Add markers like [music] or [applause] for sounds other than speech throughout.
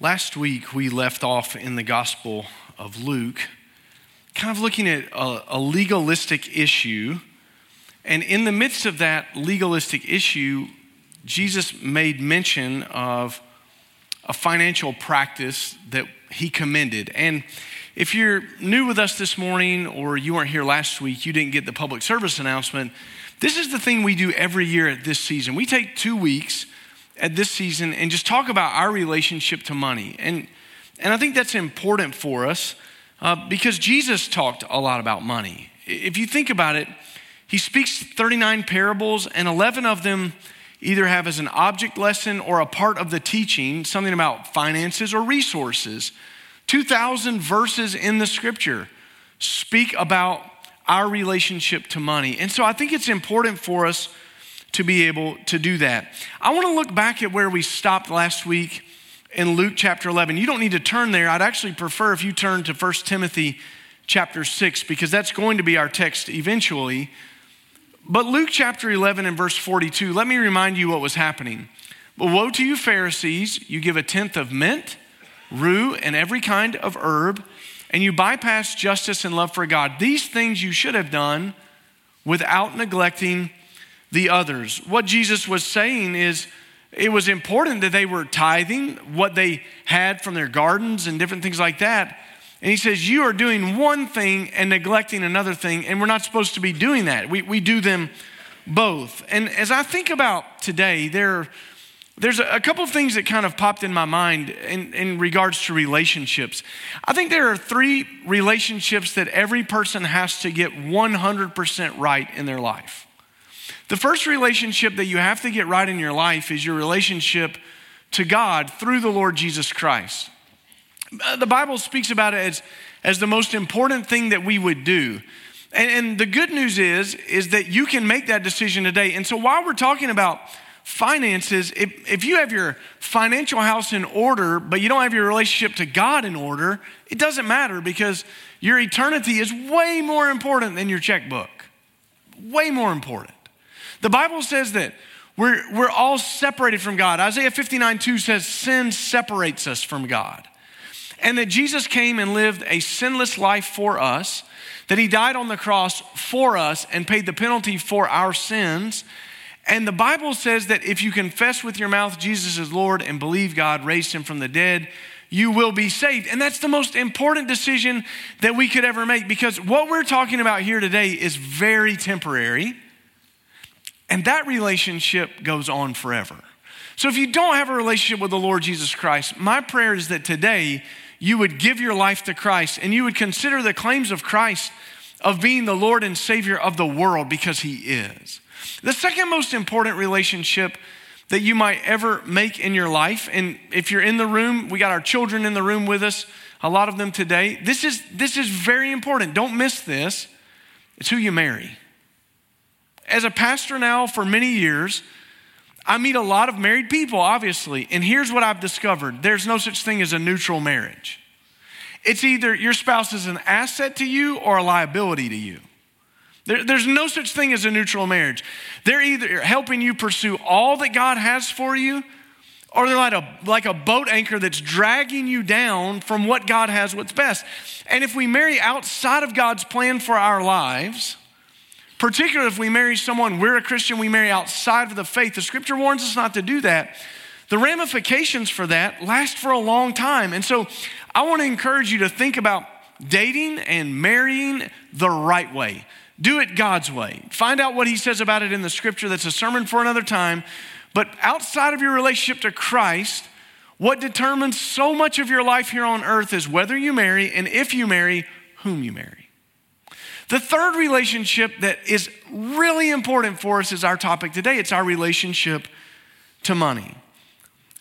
Last week, we left off in the Gospel of Luke, kind of looking at a, a, legalistic issue. And in the midst of that legalistic issue, Jesus made mention of a financial practice that he commended. And if you're new with us this morning or you weren't here last week, you didn't get the public service announcement, this is the thing we do every year at this season. We take two weeks at this season and just talk about our relationship to money. And, and I think that's important for us uh, because Jesus talked a lot about money. If you think about it, he speaks 39 parables, and 11 of them either have as an object lesson or a part of the teaching something about finances or resources. 2,000 verses in the scripture speak about our relationship to money. And so I think it's important for us to be able to do that. I want to look back at where we stopped last week in Luke chapter 11. You don't need to turn there. I'd actually prefer if you turn to 1 Timothy chapter 6 because that's going to be our text eventually. But Luke chapter 11 and verse 42, let me remind you what was happening. But woe to you, Pharisees, you give a tenth of mint, rue, and every kind of herb, and you bypass justice and love for God. These things you should have done without neglecting the others. What Jesus was saying is it was important that they were tithing what they had from their gardens and different things like that. And he says, You are doing one thing and neglecting another thing, and we're not supposed to be doing that. We, we do them both. And as I think about today, there, there's a, couple of things that kind of popped in my mind in, in regards to relationships. I think there are three relationships that every person has to get 100% right in their life. The first relationship that you have to get right in your life is your relationship to God through the Lord Jesus Christ. Uh, the Bible speaks about it as, as the most important thing that we would do. And, and the good news is, is that you can make that decision today. And so while we're talking about finances, if, if you have your financial house in order, but you don't have your relationship to God in order, it doesn't matter because your eternity is way more important than your checkbook. Way more important. The Bible says that we're, we're all separated from God. Isaiah 59 2 says, Sin separates us from God. And that Jesus came and lived a sinless life for us, that he died on the cross for us and paid the penalty for our sins. And the Bible says that if you confess with your mouth Jesus is Lord and believe God raised him from the dead, you will be saved. And that's the most important decision that we could ever make because what we're talking about here today is very temporary. And that relationship goes on forever. So if you don't have a relationship with the Lord Jesus Christ, my prayer is that today you would give your life to Christ and you would consider the claims of Christ of being the Lord and Savior of the world because He is. The second most important relationship that you might ever make in your life, and if you're in the room, we got our children in the room with us, a lot of them today. This is, this is very important. Don't miss this. It's who you marry. As a pastor now for many years, I meet a lot of married people, obviously, and here's what I've discovered there's no such thing as a neutral marriage. It's either your spouse is an asset to you or a liability to you. There, there's no such thing as a neutral marriage. They're either helping you pursue all that God has for you, or they're like a, like a boat anchor that's dragging you down from what God has, what's best. And if we marry outside of God's plan for our lives, particularly if we marry someone, we're a Christian, we marry outside of the faith. The scripture warns us not to do that. The ramifications for that last for a long time. And so I want to encourage you to think about dating and marrying the right way. Do it God's way. Find out what He says about it in the scripture. That's a sermon for another time. But outside of your relationship to Christ, what determines so much of your life here on earth is whether you marry and if you marry, whom you marry. The third relationship that is really important for us is our topic today. It's our relationship to money.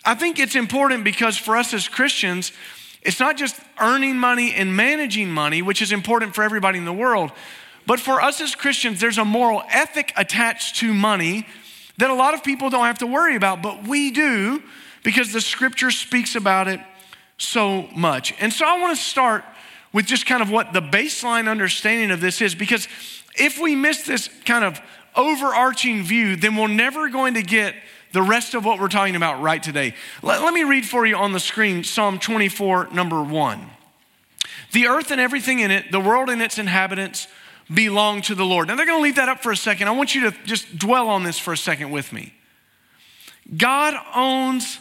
I think it's important because for us as Christians, it's not just earning money and managing money, which is important for everybody in the world, but for us as Christians, there's a moral ethic attached to money that a lot of people don't have to worry about, but we do because the scripture speaks about it so much. And so I want to start with just kind of what the baseline understanding of this is. Because if we miss this kind of overarching view, then we're never going to get the rest of what we're talking about right today. Let, let me read for you on the screen Psalm 24, number one. The earth and everything in it, the world and its inhabitants, belong to the Lord. Now they're going to leave that up for a second. I want you to just dwell on this for a second with me. God owns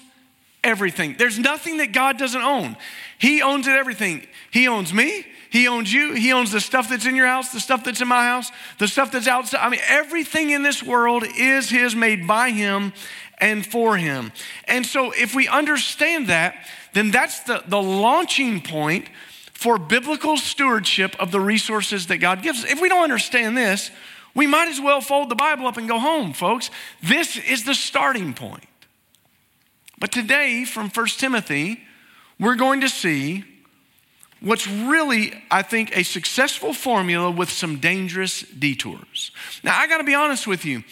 everything. There's nothing that God doesn't own. He owns it everything. He owns me. He owns you. He owns the stuff that's in your house, the stuff that's in my house, the stuff that's outside. I mean, everything in this world is His, made by Him and for Him. And so, if we understand that, then that's the, the launching point for biblical stewardship of the resources that God gives us. If we don't understand this, we might as well fold the Bible up and go home, folks. This is the starting point. But today, from 1 Timothy, we're going to see what's really, I think, a successful formula with some dangerous detours. Now, I got to be honest with you.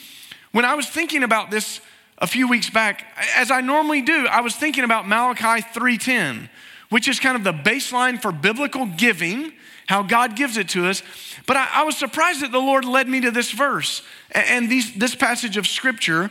When I was thinking about this a few weeks back, as I normally do, I was thinking about Malachi 3:10, which is kind of the baseline for biblical giving, how God gives it to us. But I, I was surprised that the Lord led me to this verse and these, this passage of scripture.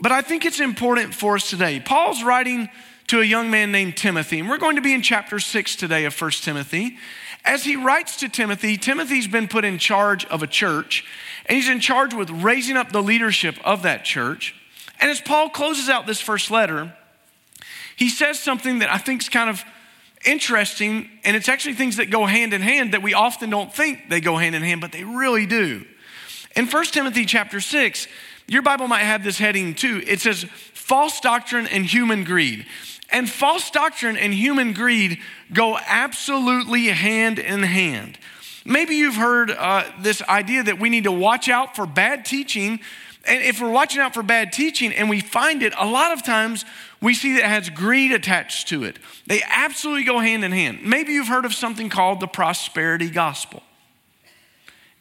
But I think it's important for us today. Paul's writing to a young man named Timothy. And we're going to be in chapter 6 today of 1 Timothy. As he writes to Timothy, Timothy's been put in charge of a church, and he's in charge with raising up the leadership of that church. And as Paul closes out this first letter, he says something that I think is kind of interesting, and it's actually things that go hand in hand that we often don't think they go hand in hand, but they really do. In 1 Timothy chapter 6, your Bible might have this heading too. It says, false doctrine and human greed. And false doctrine and human greed go absolutely hand in hand. Maybe you've heard uh, this idea that we need to watch out for bad teaching. And if we're watching out for bad teaching and we find it, a lot of times we see that it has greed attached to it. They absolutely go hand in hand. Maybe you've heard of something called the prosperity gospel.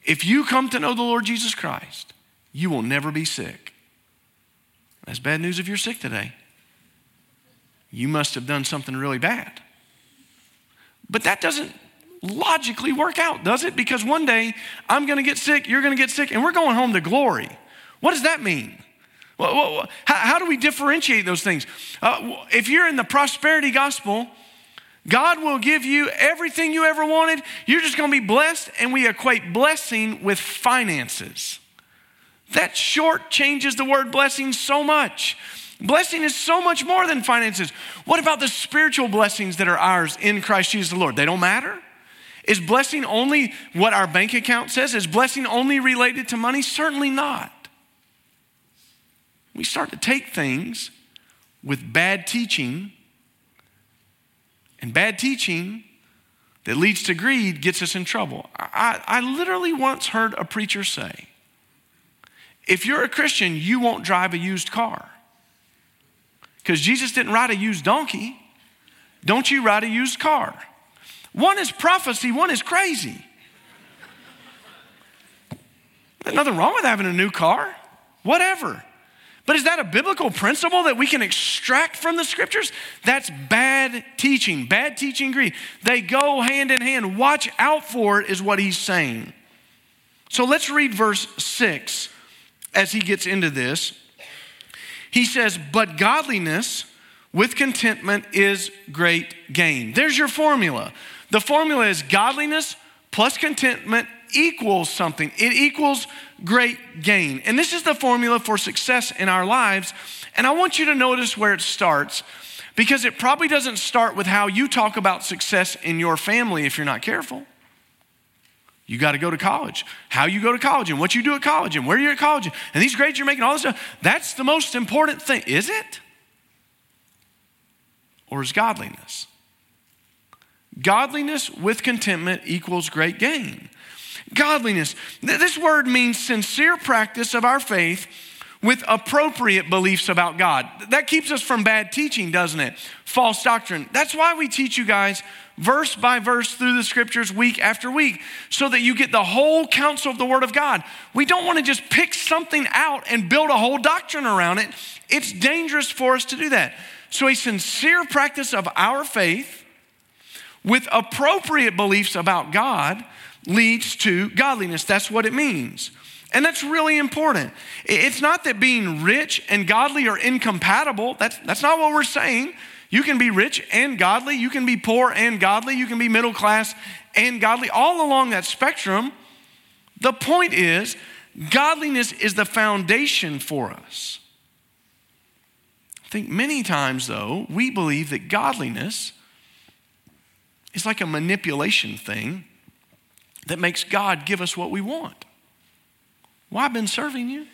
If you come to know the Lord Jesus Christ, you will never be sick. That's bad news if you're sick today you must have done something really bad. But that doesn't logically work out, does it? Because one day I'm going to get sick, you're going to get sick, and we're going home to glory. What does that mean? Well, how, how, do we differentiate those things? Uh, if you're in the prosperity gospel, God will give you everything you ever wanted. You're just going to be blessed, and we equate blessing with finances. That short changes the word blessing so much. Blessing is so much more than finances. What about the spiritual blessings that are ours in Christ Jesus the Lord? They don't matter? Is blessing only what our bank account says? Is blessing only related to money? Certainly not. We start to take things with bad teaching, and bad teaching that leads to greed gets us in trouble. I, I literally once heard a preacher say, if you're a Christian, you won't drive a used car. Because Jesus didn't ride a used donkey. Don't you ride a used car? One is prophecy, one is crazy. Nothing wrong with having a new car, whatever. But is that a biblical principle that we can extract from the scriptures? That's bad teaching, bad teaching greed. They go hand in hand. Watch out for it, is what he's saying. So let's read verse 6 as he gets into this. He says, But godliness with contentment is great gain. There's your formula. The formula is godliness plus contentment equals something, it equals great gain. And this is the formula for success in our lives. And I want you to notice where it starts because it probably doesn't start with how you talk about success in your family if you're not careful. You got to go to college. How you go to college and what you do at college and where you're at college and these grades you're making, all this stuff. That's the most important thing. Is it? Or is godliness? Godliness with contentment equals great gain. Godliness. This word means sincere practice of our faith with appropriate beliefs about God. That keeps us from bad teaching, doesn't it? False doctrine. That's why we teach you guys verse by verse through the scriptures week after week so that you get the whole counsel of the Word of God. We don't want to just pick something out and build a whole doctrine around it. It's dangerous for us to do that. So, a sincere practice of our faith with appropriate beliefs about God leads to godliness. That's what it means. And that's really important. It's not that being rich and godly are incompatible. That's, that's not what we're saying. You can be rich and godly. You can be poor and godly. You can be middle class and godly. All along that spectrum, the point is godliness is the foundation for us. I think many times, though, we believe that godliness is like a manipulation thing that makes God give us what we want. Well, I've been serving you.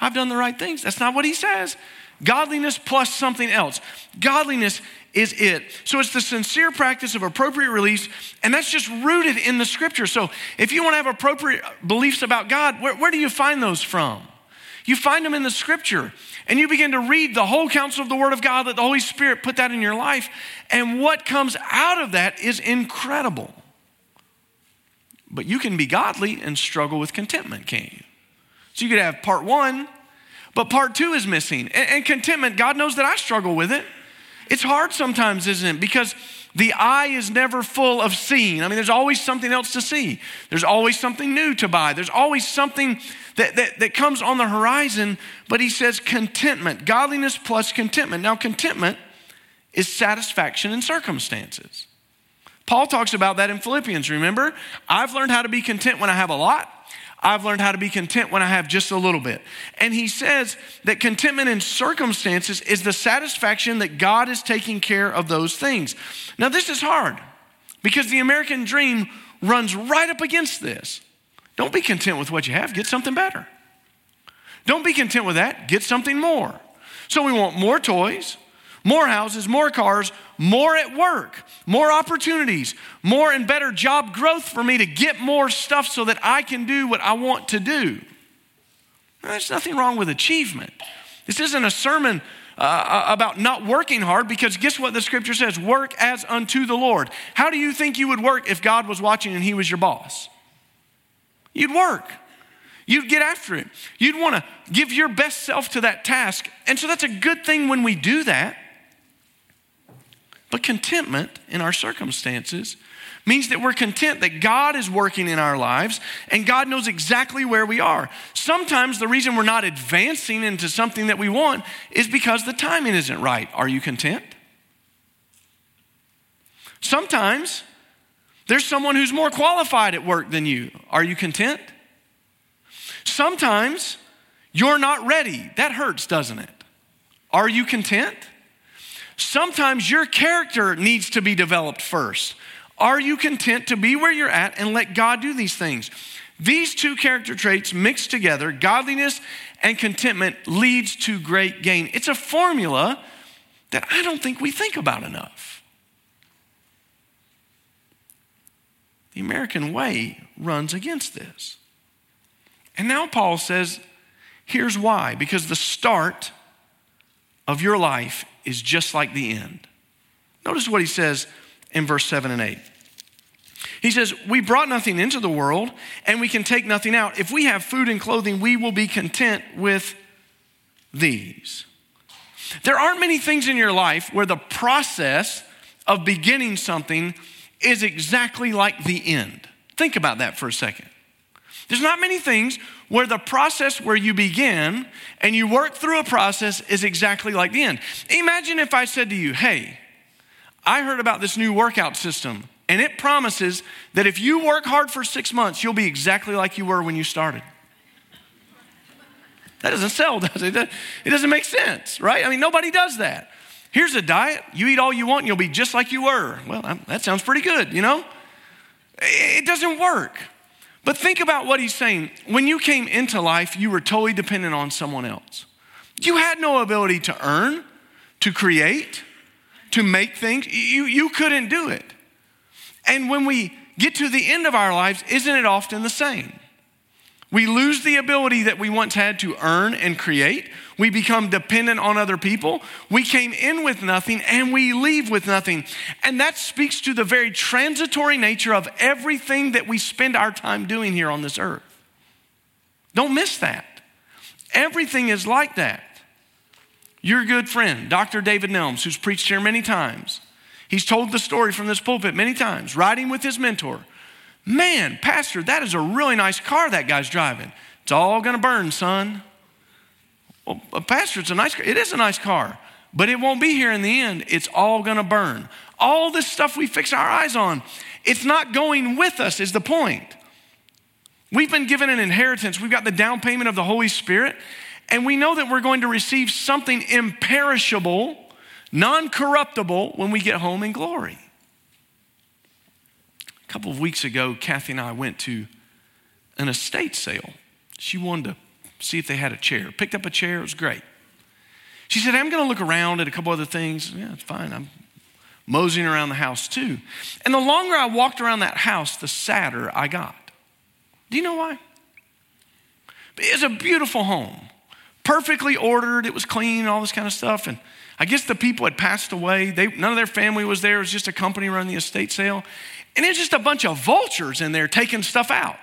I've done the right things. That's not what he says. Godliness plus something else. Godliness is it. So it's the sincere practice of appropriate release, and that's just rooted in the scripture. So if you want to have appropriate beliefs about God, where, where do you find those from? You find them in the scripture, and you begin to read the whole counsel of the Word of God, that the Holy Spirit put that in your life, and what comes out of that is incredible. But you can be godly and struggle with contentment, can't you? So you could have part one, but part two is missing. And, and contentment, God knows that I struggle with it. It's hard sometimes, isn't it? Because the eye is never full of seeing. I mean, there's always something else to see. There's always something new to buy. There's always something that, that, that comes on the horizon. But he says contentment, godliness plus contentment. Now, contentment is satisfaction in circumstances. Paul talks about that in Philippians, remember? I've learned how to be content when I have a lot. I've learned how to be content when I have just a little bit. And he says that contentment in circumstances is the satisfaction that God is taking care of those things. Now, this is hard because the American dream runs right up against this. Don't be content with what you have, get something better. Don't be content with that, get something more. So we want more toys, more houses, more cars, more at work, more opportunities, more and better job growth for me to get more stuff so that I can do what I want to do. There's nothing wrong with achievement. This isn't a sermon uh, uh, about not working hard because guess what the scripture says? Work as unto the Lord. How do you think you would work if God was watching and He was your boss? You'd work. You'd get after it. You'd want to give your best self to that task. And so that's a good thing when we do that. But contentment in our circumstances means that we're content that God is working in our lives and God knows exactly where we are. Sometimes the reason we're not advancing into something that we want is because the timing isn't right. Are you content? Sometimes there's someone who's more qualified at work than you. Are you content? Sometimes you're not ready. That hurts, doesn't it? Are you content? Sometimes your character needs to be developed first. Are you content to be where you're at and let God do these things? These two character traits mixed together, godliness and contentment, leads to great gain. It's a formula that I don't think we think about enough. The American way runs against this. And now Paul says, here's why because the start of your life is just like the end. Notice what he says in verse 7 and 8. He says, We brought nothing into the world, and we can take nothing out. If we have food and clothing, we will be content with these. There aren't many things in your life where the process of beginning something is exactly like the end. Think about that for a second. There's not many things where the process where you begin and you work through a process is exactly like the end. Imagine if I said to you, hey, I heard about this new workout system, and it promises that if you work hard for six months, you'll be exactly like you were when you started. That doesn't sell, does it? It doesn't make sense, right? I mean, nobody does that. Here's a diet. You eat all you want, and you'll be just like you were. Well, that sounds pretty good, you know? It doesn't work. But think about what he's saying. When you came into life, you were totally dependent on someone else. You had no ability to earn, to create, to make things. You, you couldn't do it. And when we get to the end of our lives, isn't it often the same? We lose the ability that we once had to earn and create. We become dependent on other people. We came in with nothing and we leave with nothing. And that speaks to the very transitory nature of everything that we spend our time doing here on this earth. Don't miss that. Everything is like that. Your good friend, Dr. David Nelms, who's preached here many times, he's told the story from this pulpit many times, riding with his mentor Man, Pastor, that is a really nice car that guy's driving. It's all to burn, son. Well, uh, Pastor, it's a nice car. It is a nice car, but it won't be here in the end. It's all to burn. All this stuff we fix our eyes on, it's not going with us, is the point. We've been given an inheritance. We've got the down payment of the Holy Spirit, and we know that we're going to receive something imperishable, non corruptible when we get home in glory. A couple of weeks ago, Kathy and I went to an estate sale. She wanted to see if they had a chair. Picked up a chair, it was great. She said, I'm going to look around at a couple other things. Yeah, it's fine. I'm moseying around the house too. And the longer I walked around that house, the sadder I got. Do you know why? It's a beautiful home, perfectly ordered. It was clean, all this kind of stuff. And I guess the people had passed away. They, none of their family was there. It was just a company running the estate sale. And it's just a bunch of vultures in there taking stuff out.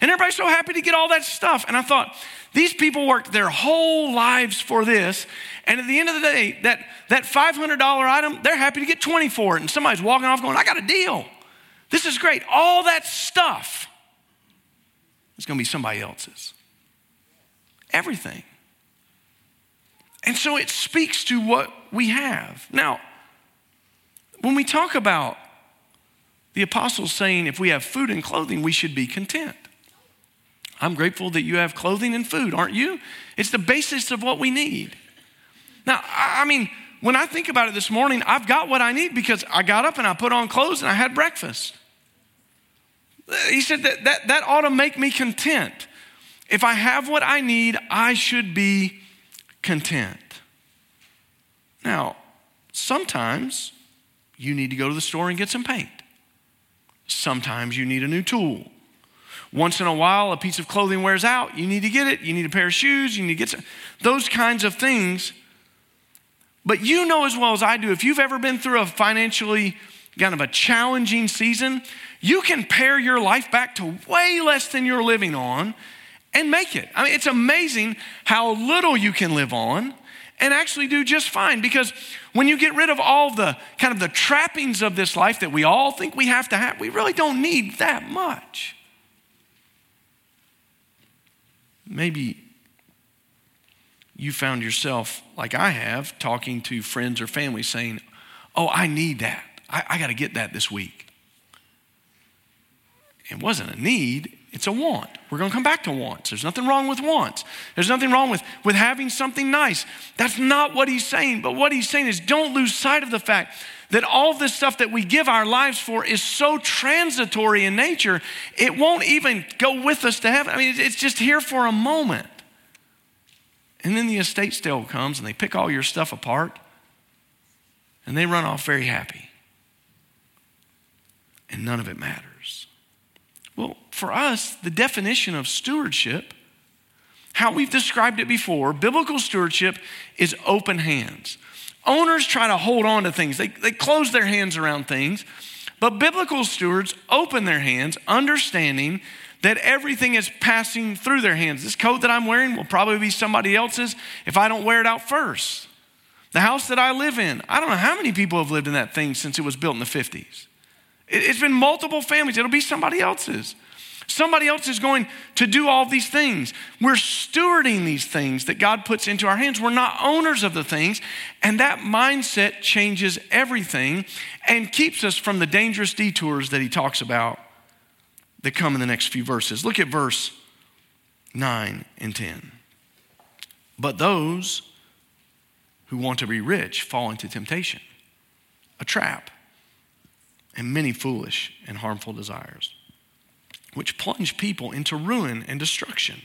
And everybody's so happy to get all that stuff. And I thought, these people worked their whole lives for this. And at the end of the day, that, that $500 item, they're happy to get 20 for it. And somebody's walking off going, I got a deal. This is great. All that stuff is going to be somebody else's. Everything. And so it speaks to what we have. Now, when we talk about the apostles saying if we have food and clothing, we should be content. I'm grateful that you have clothing and food, aren't you? It's the basis of what we need. Now, I mean, when I think about it this morning, I've got what I need because I got up and I put on clothes and I had breakfast. He said that that, that ought to make me content. If I have what I need, I should be content. Now, sometimes you need to go to the store and get some paint. Sometimes you need a new tool. Once in a while, a piece of clothing wears out, you need to get it. You need a pair of shoes, you need to get some, those kinds of things. But you know as well as I do, if you've ever been through a financially kind of a challenging season, you can pare your life back to way less than you're living on and make it. I mean, it's amazing how little you can live on and actually do just fine because when you get rid of all the kind of the trappings of this life that we all think we have to have, we really don't need that much. Maybe you found yourself, like I have, talking to friends or family saying, Oh, I need that. I, I got to get that this week. It wasn't a need, it's a want. We're going to come back to wants. There's nothing wrong with wants. There's nothing wrong with, with having something nice. That's not what he's saying. But what he's saying is don't lose sight of the fact that all this stuff that we give our lives for is so transitory in nature, it won't even go with us to heaven. I mean, it's just here for a moment. And then the estate sale comes and they pick all your stuff apart and they run off very happy. And none of it matters. Well, for us, the definition of stewardship, how we've described it before, biblical stewardship is open hands. Owners try to hold on to things, they, they close their hands around things. But biblical stewards open their hands, understanding that everything is passing through their hands. This coat that I'm wearing will probably be somebody else's if I don't wear it out first. The house that I live in, I don't know how many people have lived in that thing since it was built in the 50s. It's been multiple families, it'll be somebody else's. Somebody else is going to do all these things. We're stewarding these things that God puts into our hands. We're not owners of the things. And that mindset changes everything and keeps us from the dangerous detours that he talks about that come in the next few verses. Look at verse 9 and 10. But those who want to be rich fall into temptation, a trap, and many foolish and harmful desires which plunge people into ruin and destruction.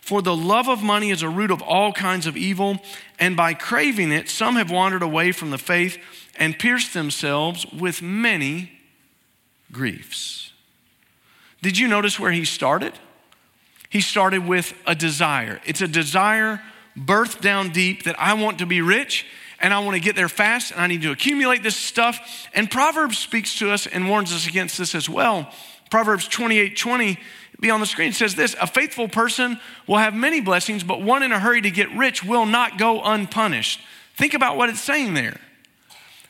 For the love of money is a root of all kinds of evil, and by craving it, some have wandered away from the faith and pierced themselves with many griefs. Did you notice where he started? He started with a desire. It's a desire birthed down deep that I want to be rich and I want to get there fast and I need to accumulate this stuff. And Proverbs speaks to us and warns us against this as well. Proverbs 28 20, be on the screen, says this A faithful person will have many blessings, but one in a hurry to get rich will not go unpunished. Think about what it's saying there.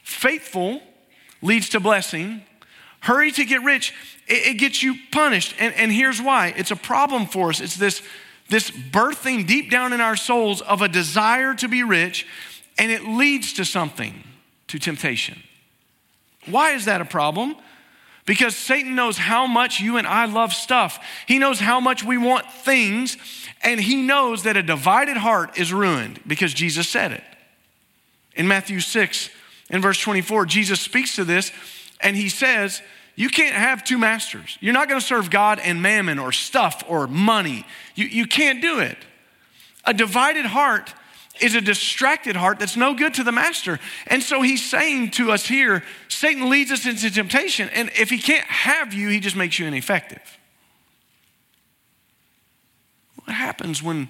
Faithful leads to blessing, hurry to get rich, it, it gets you punished. And, and here's why it's a problem for us. It's this, this birthing deep down in our souls of a desire to be rich, and it leads to something, to temptation. Why is that a problem? Because Satan knows how much you and I love stuff. He knows how much we want things, and he knows that a divided heart is ruined because Jesus said it. In Matthew 6, in verse 24, Jesus speaks to this, and he says, You can't have two masters. You're not going to serve God and mammon or stuff or money. You, you can't do it. A divided heart is a distracted heart that's no good to the master. And so he's saying to us here Satan leads us into temptation, and if he can't have you, he just makes you ineffective. What happens when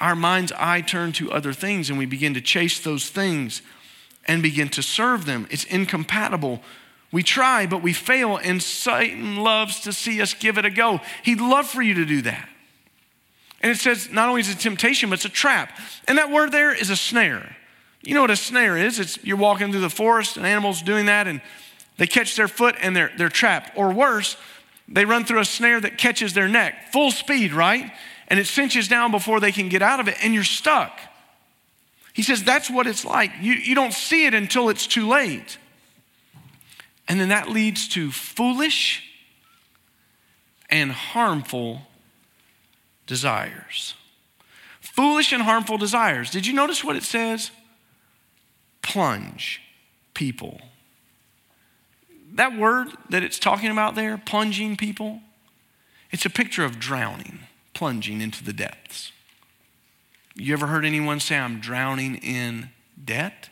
our mind's eye turn to other things and we begin to chase those things and begin to serve them? It's incompatible. We try, but we fail, and Satan loves to see us give it a go. He'd love for you to do that. And it says not only is it temptation, but it's a trap. And that word there is a snare. You know what a snare is? It's you're walking through the forest, and animals doing that, and they catch their foot and they're, they're trapped. Or worse, they run through a snare that catches their neck, full speed, right? And it cinches down before they can get out of it, and you're stuck. He says that's what it's like. You, you don't see it until it's too late. And then that leads to foolish and harmful desires. Foolish and harmful desires. Did you notice what it says? Plunge people. That word that it's talking about there, plunging people, it's a picture of drowning, plunging into the depths. You ever heard anyone say, I'm drowning in debt?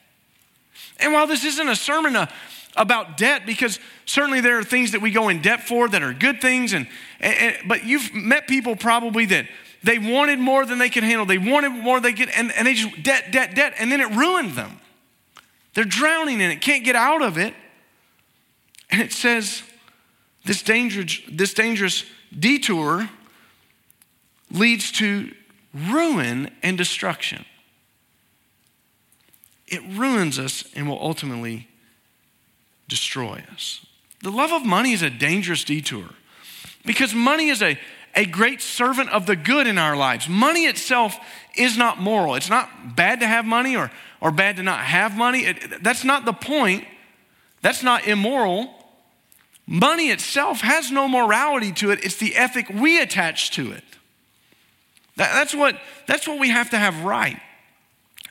And while this isn't a sermon uh, about debt, because certainly there are things that we go in debt for that are good things, and, and, and but you've met people probably that they wanted more than they could handle. They wanted more they could, and, and they just debt, debt, debt, and then it ruined them. They're drowning in it, can't get out of it. And it says this dangerous, this dangerous detour leads to ruin and destruction. It ruins us and will ultimately destroy us. The love of money is a dangerous detour because money is a, a great servant of the good in our lives. Money itself is not moral. It's not bad to have money or, or bad to not have money. It, that's not the point. That's not immoral. Money itself has no morality to it, it's the ethic we attach to it. That, that's, what, that's what we have to have right.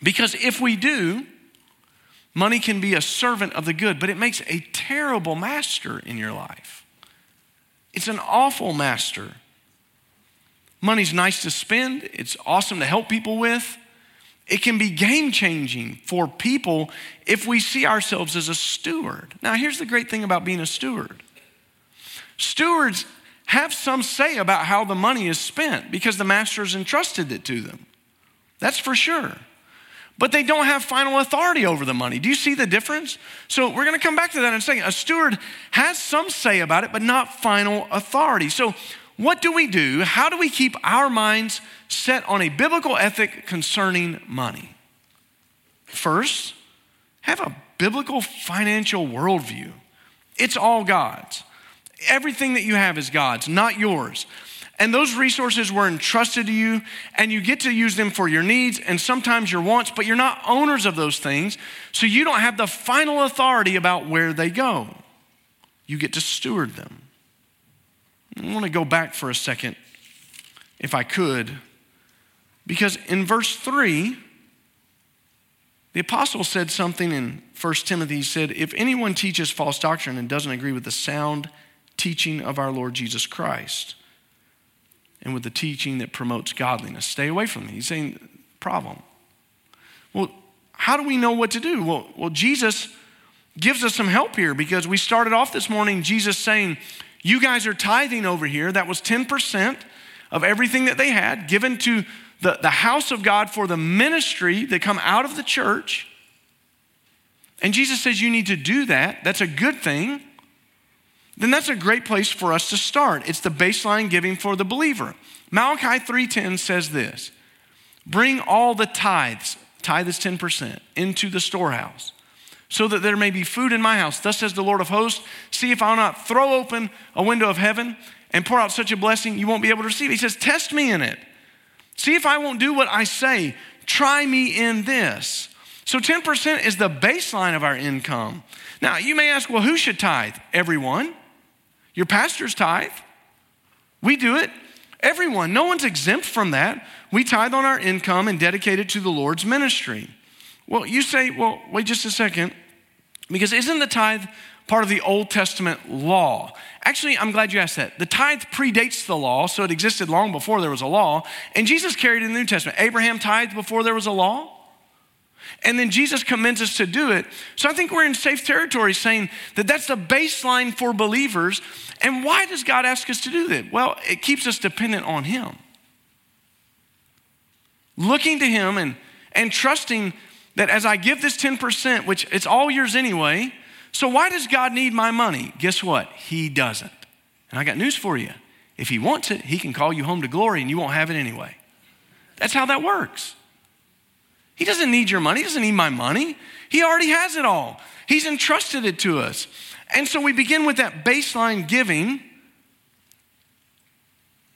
Because if we do, money can be a servant of the good, but it makes a terrible master in your life. It's an awful master. Money's nice to spend, it's awesome to help people with. It can be game changing for people if we see ourselves as a steward. Now, here's the great thing about being a steward stewards have some say about how the money is spent because the master has entrusted it to them. That's for sure. But they don't have final authority over the money. Do you see the difference? So we're going to come back to that in a second. A steward has some say about it, but not final authority. So what do we do? How do we keep our minds set on a biblical ethic concerning money? First, have a biblical financial worldview. It's all God's. Everything that you have is God's, not yours. And those resources were entrusted to you, and you get to use them for your needs and sometimes your wants, but you're not owners of those things, so you don't have the final authority about where they go. You get to steward them. I want to go back for a second, if I could, because in verse 3, the apostle said something in 1 Timothy. He said, If anyone teaches false doctrine and doesn't agree with the sound teaching of our Lord Jesus Christ and with the teaching that promotes godliness. Stay away from me. He's saying, problem. Well, how do we know what to do? Well, well, Jesus gives us some help here because we started off this morning, Jesus saying, You guys are tithing over here. That was 10% of everything that they had given to the, the house of God for the ministry that come out of the church. And Jesus says, You need to do that. That's a good thing then that's a great place for us to start. It's the baseline giving for the believer. Malachi 3:10 says this: Bring all the tithes, tithe is 10%, into the storehouse, so that there may be food in my house. Thus says the Lord of hosts, see if I'll not throw open a window of heaven and pour out such a blessing you won't be able to receive. He says, Test me in it. See if I won't do what I say. Try me in this. So 10% is the baseline of our income. Now, you may ask, well, who should tithe? Everyone. Your pastors tithe. We do it. Everyone. No one's exempt from that. We tithe on our income and dedicate it to the Lord's ministry. Well, you say, well, wait just a second, because isn't the tithe part of the Old Testament law? Actually, I'm glad you asked that. The tithe predates the law, so it existed long before there was a law, and Jesus carried it in the New Testament. Abraham tithed before there was a law. And then Jesus commends us to do it. So I think we're in safe territory saying that that's the baseline for believers. And why does God ask us to do that? Well, it keeps us dependent on Him. Looking to Him and, and trusting that as I give this 10%, which it's all yours anyway, so why does God need my money? Guess what? He doesn't. And I got news for you. If He wants it, He can call you home to glory and you won't have it anyway. That's how that works. He doesn't need your money, He doesn't need my money. He already has it all. He's entrusted it to us. And so we begin with that baseline giving.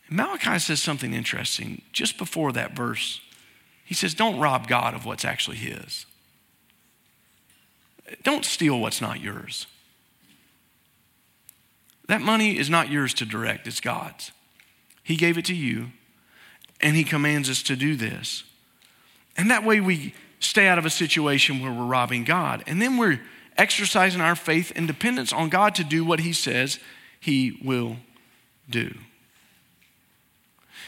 Malachi says something interesting just before that verse. He says, Don't rob God of what's actually His. Don't steal what's not yours. That money is not yours to direct, it's God's. He gave it to you, and He commands us to do this. And that way we stay out of a situation where we're robbing God. And then we're exercising our faith and dependence on God to do what He says He will do.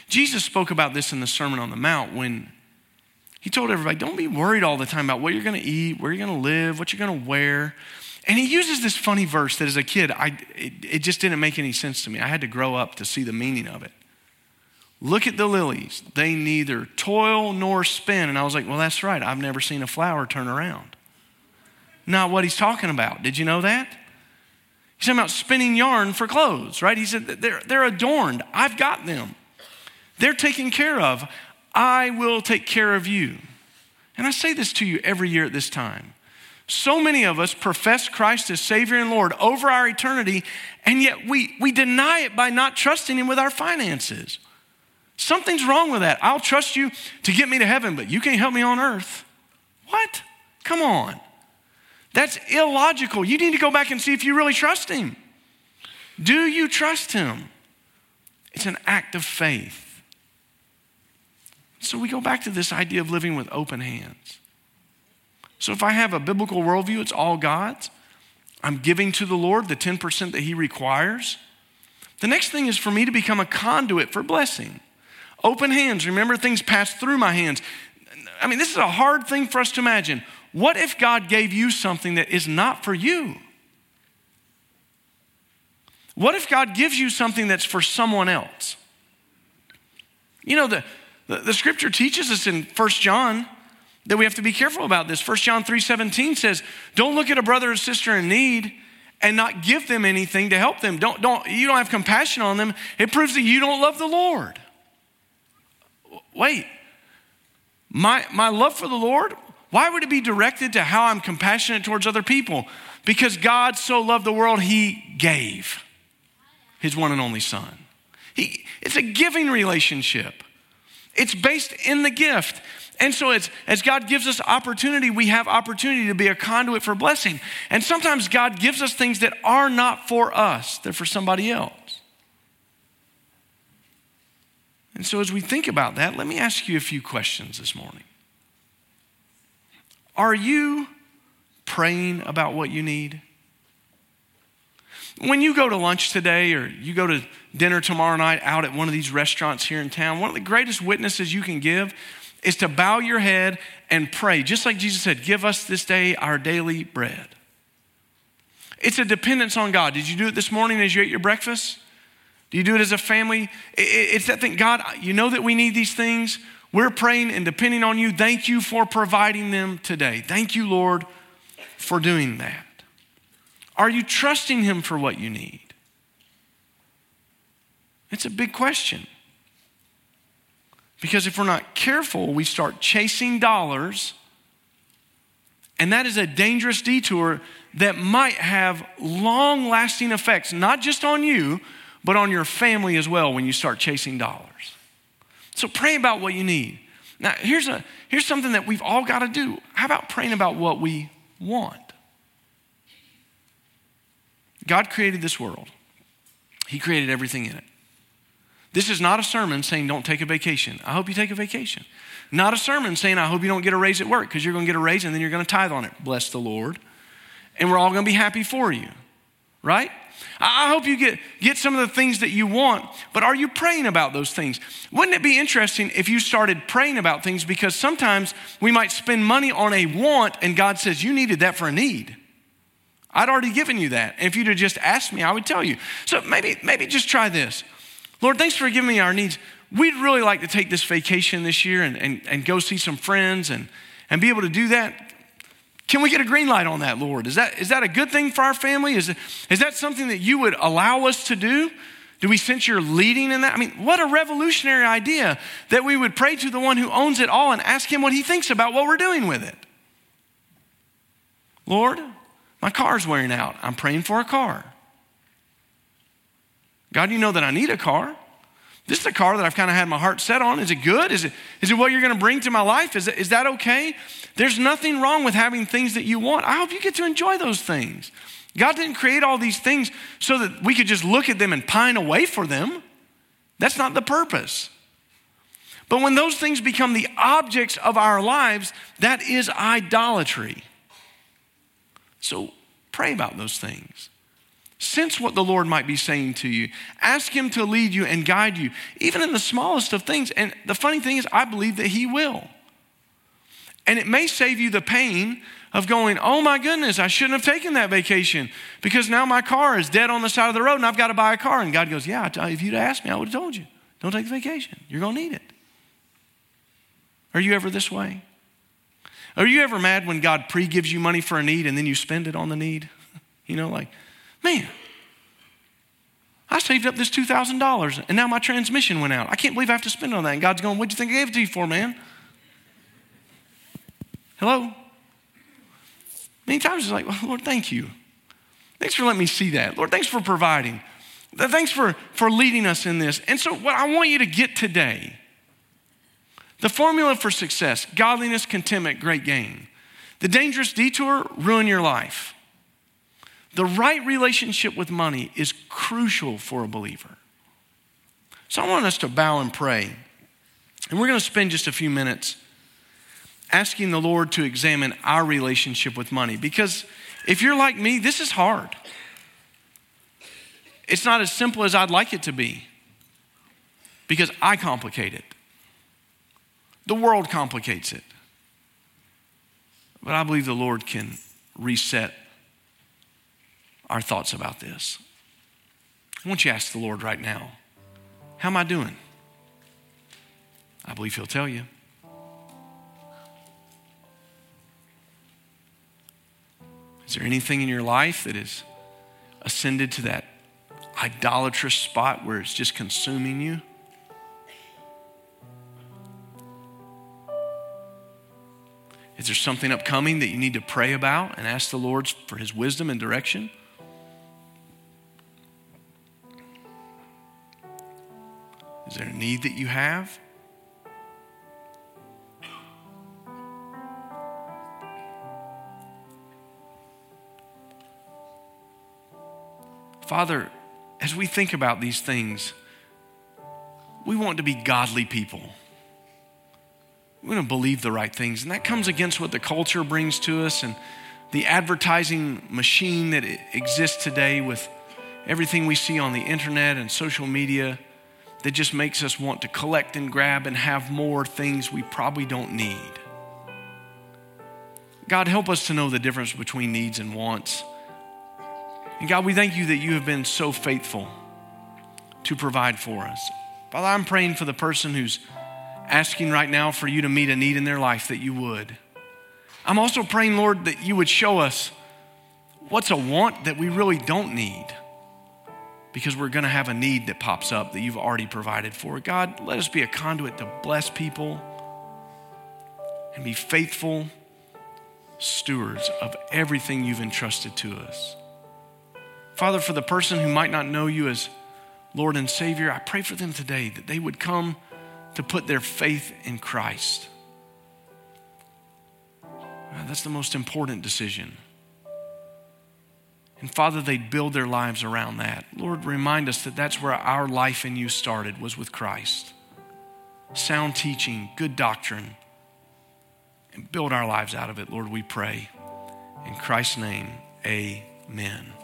Jesus spoke about this in the Sermon on the Mount when he told everybody, don't be worried all the time about what you're going to eat, where you're going to live, what you're going to wear. And he uses this funny verse that as a kid, I, it, it just didn't make any sense to me. I had to grow up to see the meaning of it. Look at the lilies. They neither toil nor spin. And I was like, well, that's right. I've never seen a flower turn around. Not what he's talking about. Did you know that? He's talking about spinning yarn for clothes, right? He said they're, they're adorned. I've got them. They're taken care of. I will take care of you. And I say this to you every year at this time. So many of us profess Christ as Savior and Lord over our eternity, and yet we, we deny it by not trusting Him with our finances. Something's wrong with that. I'll trust you to get me to heaven, but you can't help me on earth. What? Come on. That's illogical. You need to go back and see if you really trust Him. Do you trust Him? It's an act of faith. So we go back to this idea of living with open hands. So if I have a biblical worldview, it's all God's. I'm giving to the Lord the 10% that He requires. The next thing is for me to become a conduit for blessing. Open hands. Remember, things pass through my hands. I mean, this is a hard thing for us to imagine. What if God gave you something that is not for you? What if God gives you something that's for someone else? You know, the, the, the scripture teaches us in First John that we have to be careful about this. First John 3:17 says, "Don't look at a brother or sister in need and not give them anything to help them. Don't, don't, you don't have compassion on them. It proves that you don't love the Lord. Wait, my, my love for the Lord, why would it be directed to how I'm compassionate towards other people? Because God so loved the world, He gave His one and only Son. He, it's a giving relationship. It's based in the gift. And so it's as God gives us opportunity, we have opportunity to be a conduit for blessing. And sometimes God gives us things that are not for us, they're for somebody else. And so as we think about that, let me ask you a few questions this morning. Are you praying about what you need? When you go to lunch today or you go to dinner tomorrow night out at one of these restaurants here in town, one of the greatest witnesses you can give is to bow your head and pray, just like Jesus said, Give us this day our daily bread. It's a dependence on God. Did you do it this morning as you ate your breakfast? Do you do it as a family? It's that thing, God, you know that we need these things. We're praying and depending on you. Thank you for providing them today. Thank you, Lord, for doing that. Are you trusting Him for what you need? It's a big question. Because if we're not careful, we start chasing dollars And that is a dangerous detour that might have long lasting effects, not just on you, but on your family as well when you start chasing dollars. So pray about what you need. Now, here's, a, here's something that we've all got to do. How about praying about what we want? God created this world, He created everything in it. This is not a sermon saying don't take a vacation. I hope you take a vacation. Not a sermon saying I hope you don't get a raise at work because you're going to get a raise and then you're going to tithe on it. Bless the Lord. And we're all going to be happy for you, right? I hope you get, get some of the things that you want, but are you praying about those things? Wouldn't it be interesting if you started praying about things because sometimes we might spend money on a want and God says, You needed that for a need. I'd already given you that. And if you'd have just asked me, I would tell you. So maybe, maybe just try this. Lord, thanks for giving me our needs. We'd really like to take this vacation this year and, and, and go see some friends and, and be able to do that. Can we get a green light on that, Lord? Is that, is that a good thing for our family? Is, is that something that you would allow us to do? Do we sense you're leading in that? I mean, what a revolutionary idea that we would pray to the one who owns it all and ask him what he thinks about what we're doing with it. Lord, my car's wearing out. I'm praying for a car. God, you know that I need a car. This is a car that I've kind of had my heart set on. Is it good? Is it, is it what you're going to bring to my life? Is, it, is that okay? There's nothing wrong with having things that you want. I hope you get to enjoy those things. God didn't create all these things so that we could just look at them and pine away for them. That's not the purpose. But when those things become the objects of our lives, that is idolatry. So pray about those things. Sense what the Lord might be saying to you. Ask Him to lead you and guide you, even in the smallest of things. And the funny thing is, I believe that He will. And it may save you the pain of going, oh my goodness, I shouldn't have taken that vacation because now my car is dead on the side of the road and I've got to buy a car. And God goes, yeah, if you'd asked me, I would have told you. Don't take the vacation. You're going to need it. Are you ever this way? Are you ever mad when God pre gives you money for a need and then you spend it on the need? [laughs] You know, like, Man, I saved up this $2,000 and now my transmission went out. I can't believe I have to spend on that. And God's going, What'd you think I gave it to you for, man? Hello? Many times it's like, well, Lord, thank you. Thanks for letting me see that. Lord, thanks for providing. Thanks for, for leading us in this. And so, what I want you to get today the formula for success godliness, contentment, great gain. The dangerous detour, ruin your life. The right relationship with money is crucial for a believer. So I want us to bow and pray. And we're going to spend just a few minutes asking the Lord to examine our relationship with money. Because if you're like me, this is hard. It's not as simple as I'd like it to be because I complicate it. The world complicates it. But I believe the Lord can reset our thoughts about this. I want you to ask the Lord right now, how am I doing? I believe He'll tell you. Is there anything in your life that has ascended to that idolatrous spot where it's just consuming you? Is there something upcoming that you need to pray about and ask the Lord for His wisdom and direction? Is there a need that you have? Father, as we think about these things, we want to be godly people. We want to believe the right things. And that comes against what the culture brings to us and the advertising machine that exists today with everything we see on the internet and social media that just makes us want to collect and grab and have more things we probably don't need. God, help us to know the difference between needs and wants. And God, we thank you that you have been so faithful to provide for us. Father, I'm praying for the person who's asking right now for you to meet a need in their life that you would. I'm also praying, Lord, that you would show us what's a want that we really don't need because we're going to have a need that pops up that you've already provided for. God, let us be a conduit to bless people and be faithful stewards of everything you've entrusted to us. Father, for the person who might not know you as Lord and Savior, I pray for them today that they would come to put their faith in Christ. That's the most important decision. And Father, they'd build their lives around that. Lord, remind us that that's where our life in you started, was with Christ. Sound teaching, good doctrine, and build our lives out of it, Lord, we pray. In Christ's name, amen.